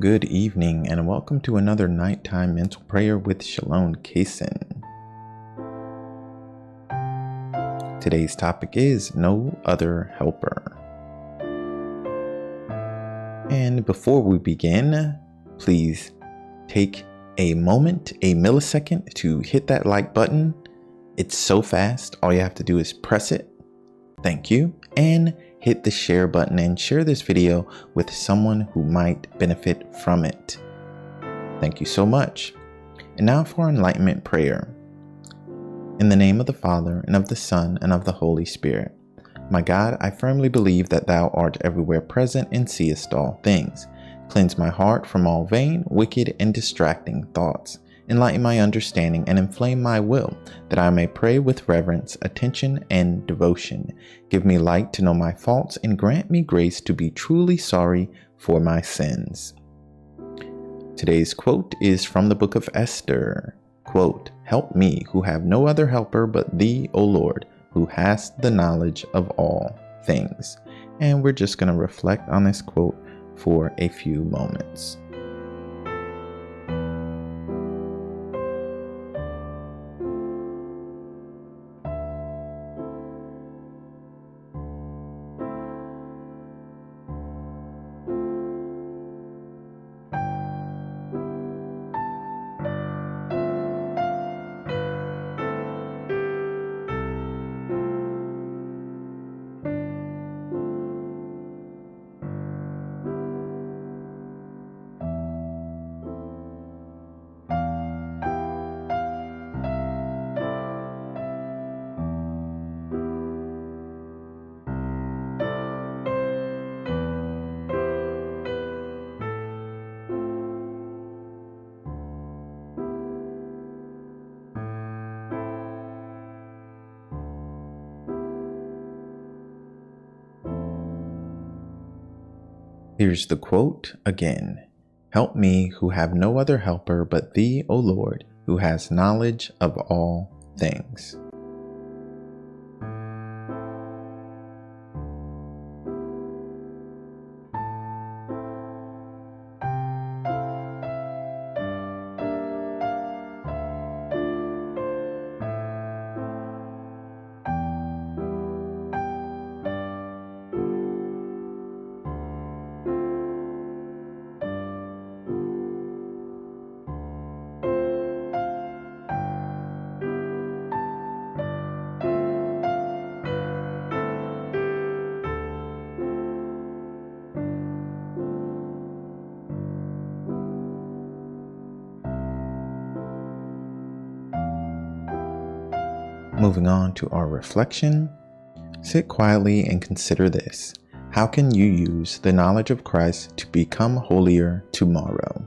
Good evening, and welcome to another nighttime mental prayer with Shalom Kaysen. Today's topic is No Other Helper. And before we begin, please take a moment, a millisecond to hit that like button. It's so fast, all you have to do is press it. Thank you. And hit the share button and share this video with someone who might benefit from it. Thank you so much. And now for enlightenment prayer. In the name of the Father, and of the Son, and of the Holy Spirit. My God, I firmly believe that Thou art everywhere present and seest all things. Cleanse my heart from all vain, wicked, and distracting thoughts enlighten my understanding, and inflame my will, that I may pray with reverence, attention, and devotion. Give me light to know my faults, and grant me grace to be truly sorry for my sins. Today's quote is from the book of Esther. Quote, Help me, who have no other helper but thee, O Lord, who hast the knowledge of all things. And we're just going to reflect on this quote for a few moments. Here's the quote again Help me who have no other helper but thee, O Lord, who has knowledge of all things. Moving on to our reflection, sit quietly and consider this. How can you use the knowledge of Christ to become holier tomorrow?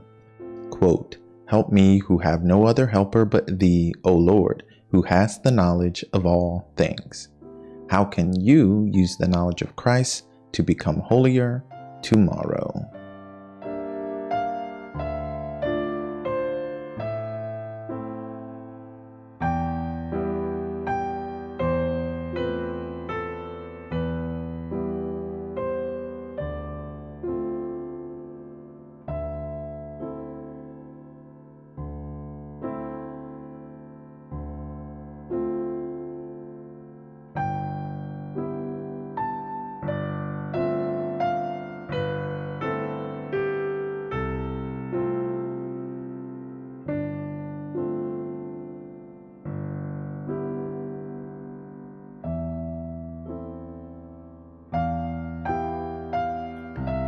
Quote, Help me who have no other helper but thee, O Lord, who hast the knowledge of all things. How can you use the knowledge of Christ to become holier tomorrow?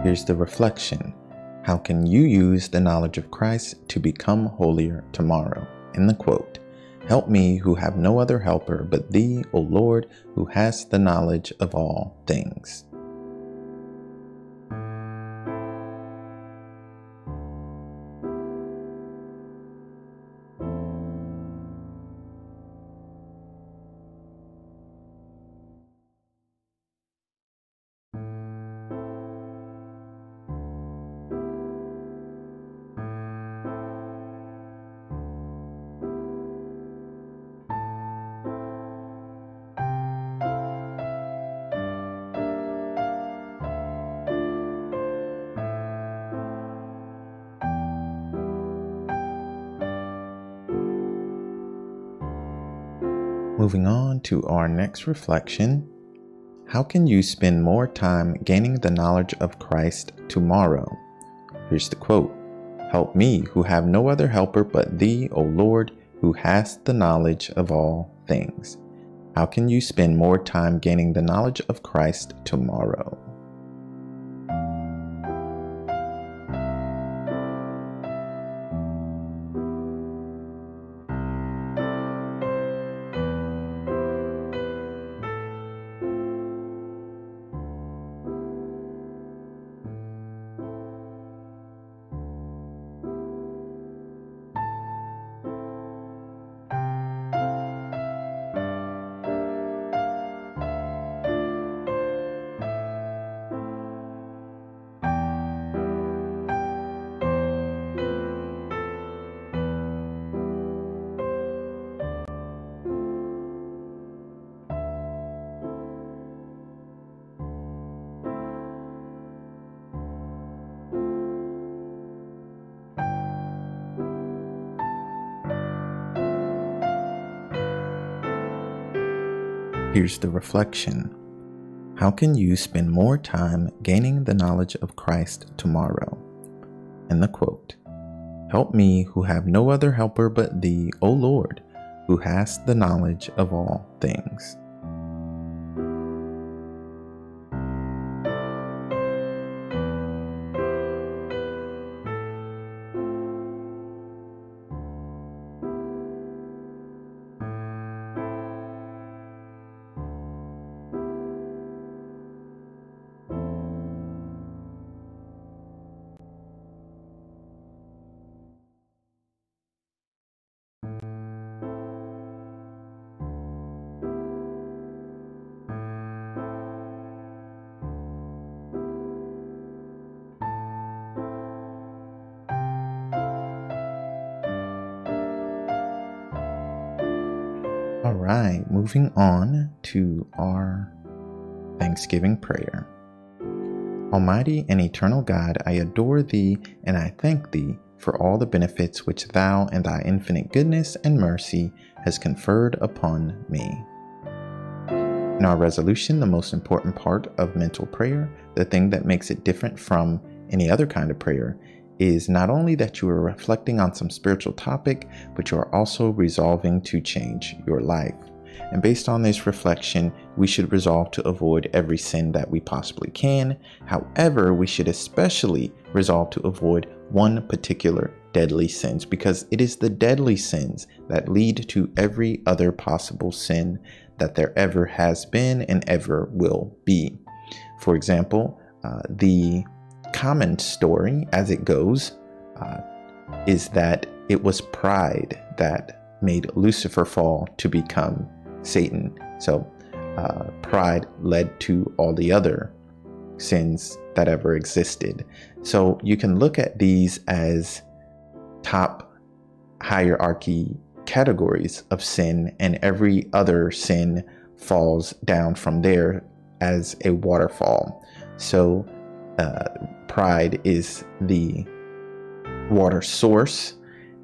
Here's the reflection. How can you use the knowledge of Christ to become holier tomorrow? In the quote, Help me who have no other helper but thee, O Lord, who hast the knowledge of all things. Moving on to our next reflection How can you spend more time gaining the knowledge of Christ tomorrow? Here's the quote Help me, who have no other helper but Thee, O Lord, who hast the knowledge of all things. How can you spend more time gaining the knowledge of Christ tomorrow? Here's the reflection How can you spend more time gaining the knowledge of Christ tomorrow? And the quote Help me who have no other helper but Thee, O Lord, who hast the knowledge of all things. Right, moving on to our Thanksgiving prayer. Almighty and eternal God, I adore thee and I thank thee for all the benefits which thou and thy infinite goodness and mercy has conferred upon me. In our resolution, the most important part of mental prayer, the thing that makes it different from any other kind of prayer, is not only that you are reflecting on some spiritual topic, but you are also resolving to change your life. And based on this reflection, we should resolve to avoid every sin that we possibly can. However, we should especially resolve to avoid one particular deadly sins because it is the deadly sins that lead to every other possible sin that there ever has been and ever will be. For example, uh, the common story as it goes uh, is that it was pride that made Lucifer fall to become Satan. So uh, pride led to all the other sins that ever existed. So you can look at these as top hierarchy categories of sin, and every other sin falls down from there as a waterfall. So uh, pride is the water source,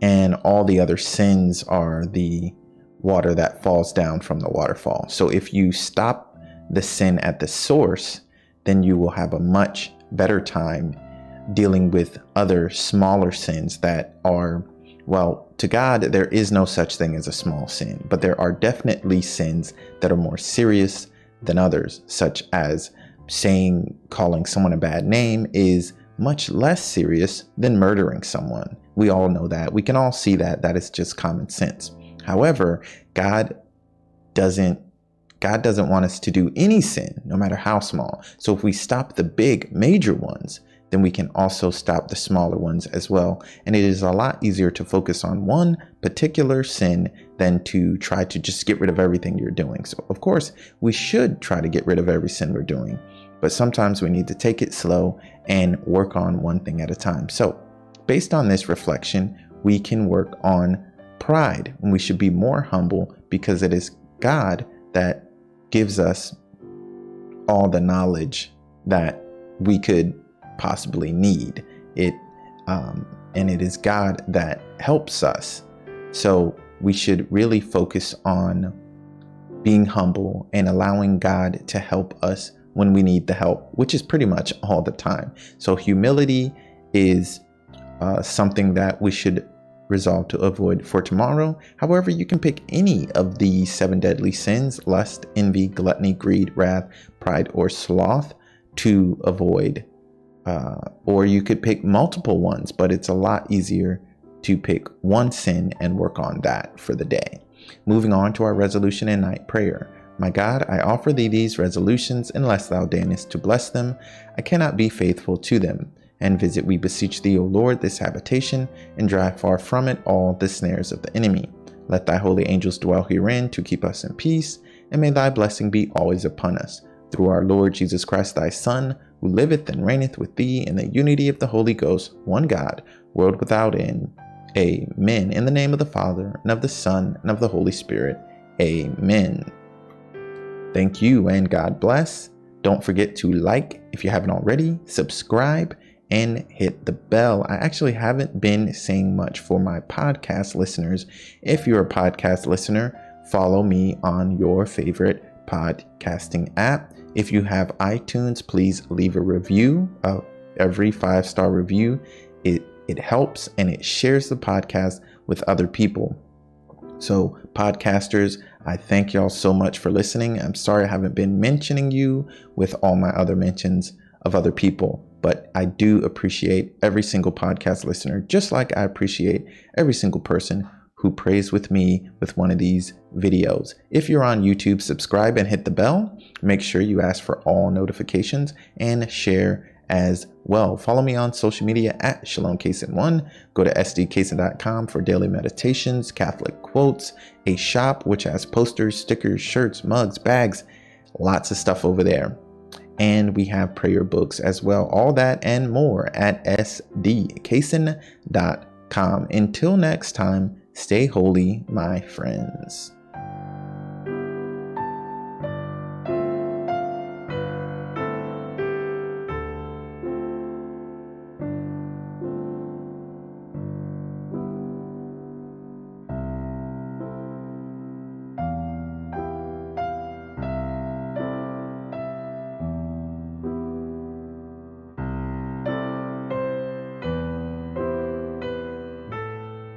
and all the other sins are the water that falls down from the waterfall. So if you stop the sin at the source, then you will have a much better time dealing with other smaller sins that are, well, to God, there is no such thing as a small sin, but there are definitely sins that are more serious than others, such as saying, calling someone a bad name is much less serious than murdering someone. We all know that. We can all see that. That is just common sense. However, God doesn't God doesn't want us to do any sin, no matter how small. So if we stop the big major ones, then we can also stop the smaller ones as well. And it is a lot easier to focus on one particular sin than to try to just get rid of everything you're doing. So, of course, we should try to get rid of every sin we're doing but sometimes we need to take it slow and work on one thing at a time. So, based on this reflection, we can work on pride and we should be more humble because it is God that gives us all the knowledge that we could possibly need. It um, and it is God that helps us. So we should really focus on being humble, and allowing God to help us when we need the help, which is pretty much all the time. So, humility is uh, something that we should resolve to avoid for tomorrow. However, you can pick any of the seven deadly sins lust, envy, gluttony, greed, wrath, pride, or sloth to avoid. Uh, or you could pick multiple ones, but it's a lot easier to pick one sin and work on that for the day. Moving on to our resolution and night prayer. My God, I offer thee these resolutions, unless thou deignest to bless them, I cannot be faithful to them. And visit, we beseech thee, O Lord, this habitation, and drive far from it all the snares of the enemy. Let thy holy angels dwell herein to keep us in peace, and may thy blessing be always upon us. Through our Lord Jesus Christ, thy Son, who liveth and reigneth with thee in the unity of the Holy Ghost, one God, world without end. Amen. In the name of the Father, and of the Son, and of the Holy Spirit. Amen. Thank you, and God bless. Don't forget to like if you haven't already, subscribe, and hit the bell. I actually haven't been saying much for my podcast listeners. If you're a podcast listener, follow me on your favorite podcasting app. If you have iTunes, please leave a review. Uh, every five star review, it it helps and it shares the podcast with other people. So, podcasters, I thank y'all so much for listening. I'm sorry I haven't been mentioning you with all my other mentions of other people but I do appreciate every single podcast listener, just like I appreciate every single person who prays with me with one of these videos. If you're on YouTube, subscribe and hit the bell. Make sure you ask for all notifications and share as well. Follow me on social media at Shalom Kaysen1. Go to sdkaysen.com for daily meditations, Catholic quotes, a shop which has posters, stickers, shirts, mugs, bags, lots of stuff over there and we have prayer books as well. All that and more at sdkaysen.com. Until next time, stay holy, my friends.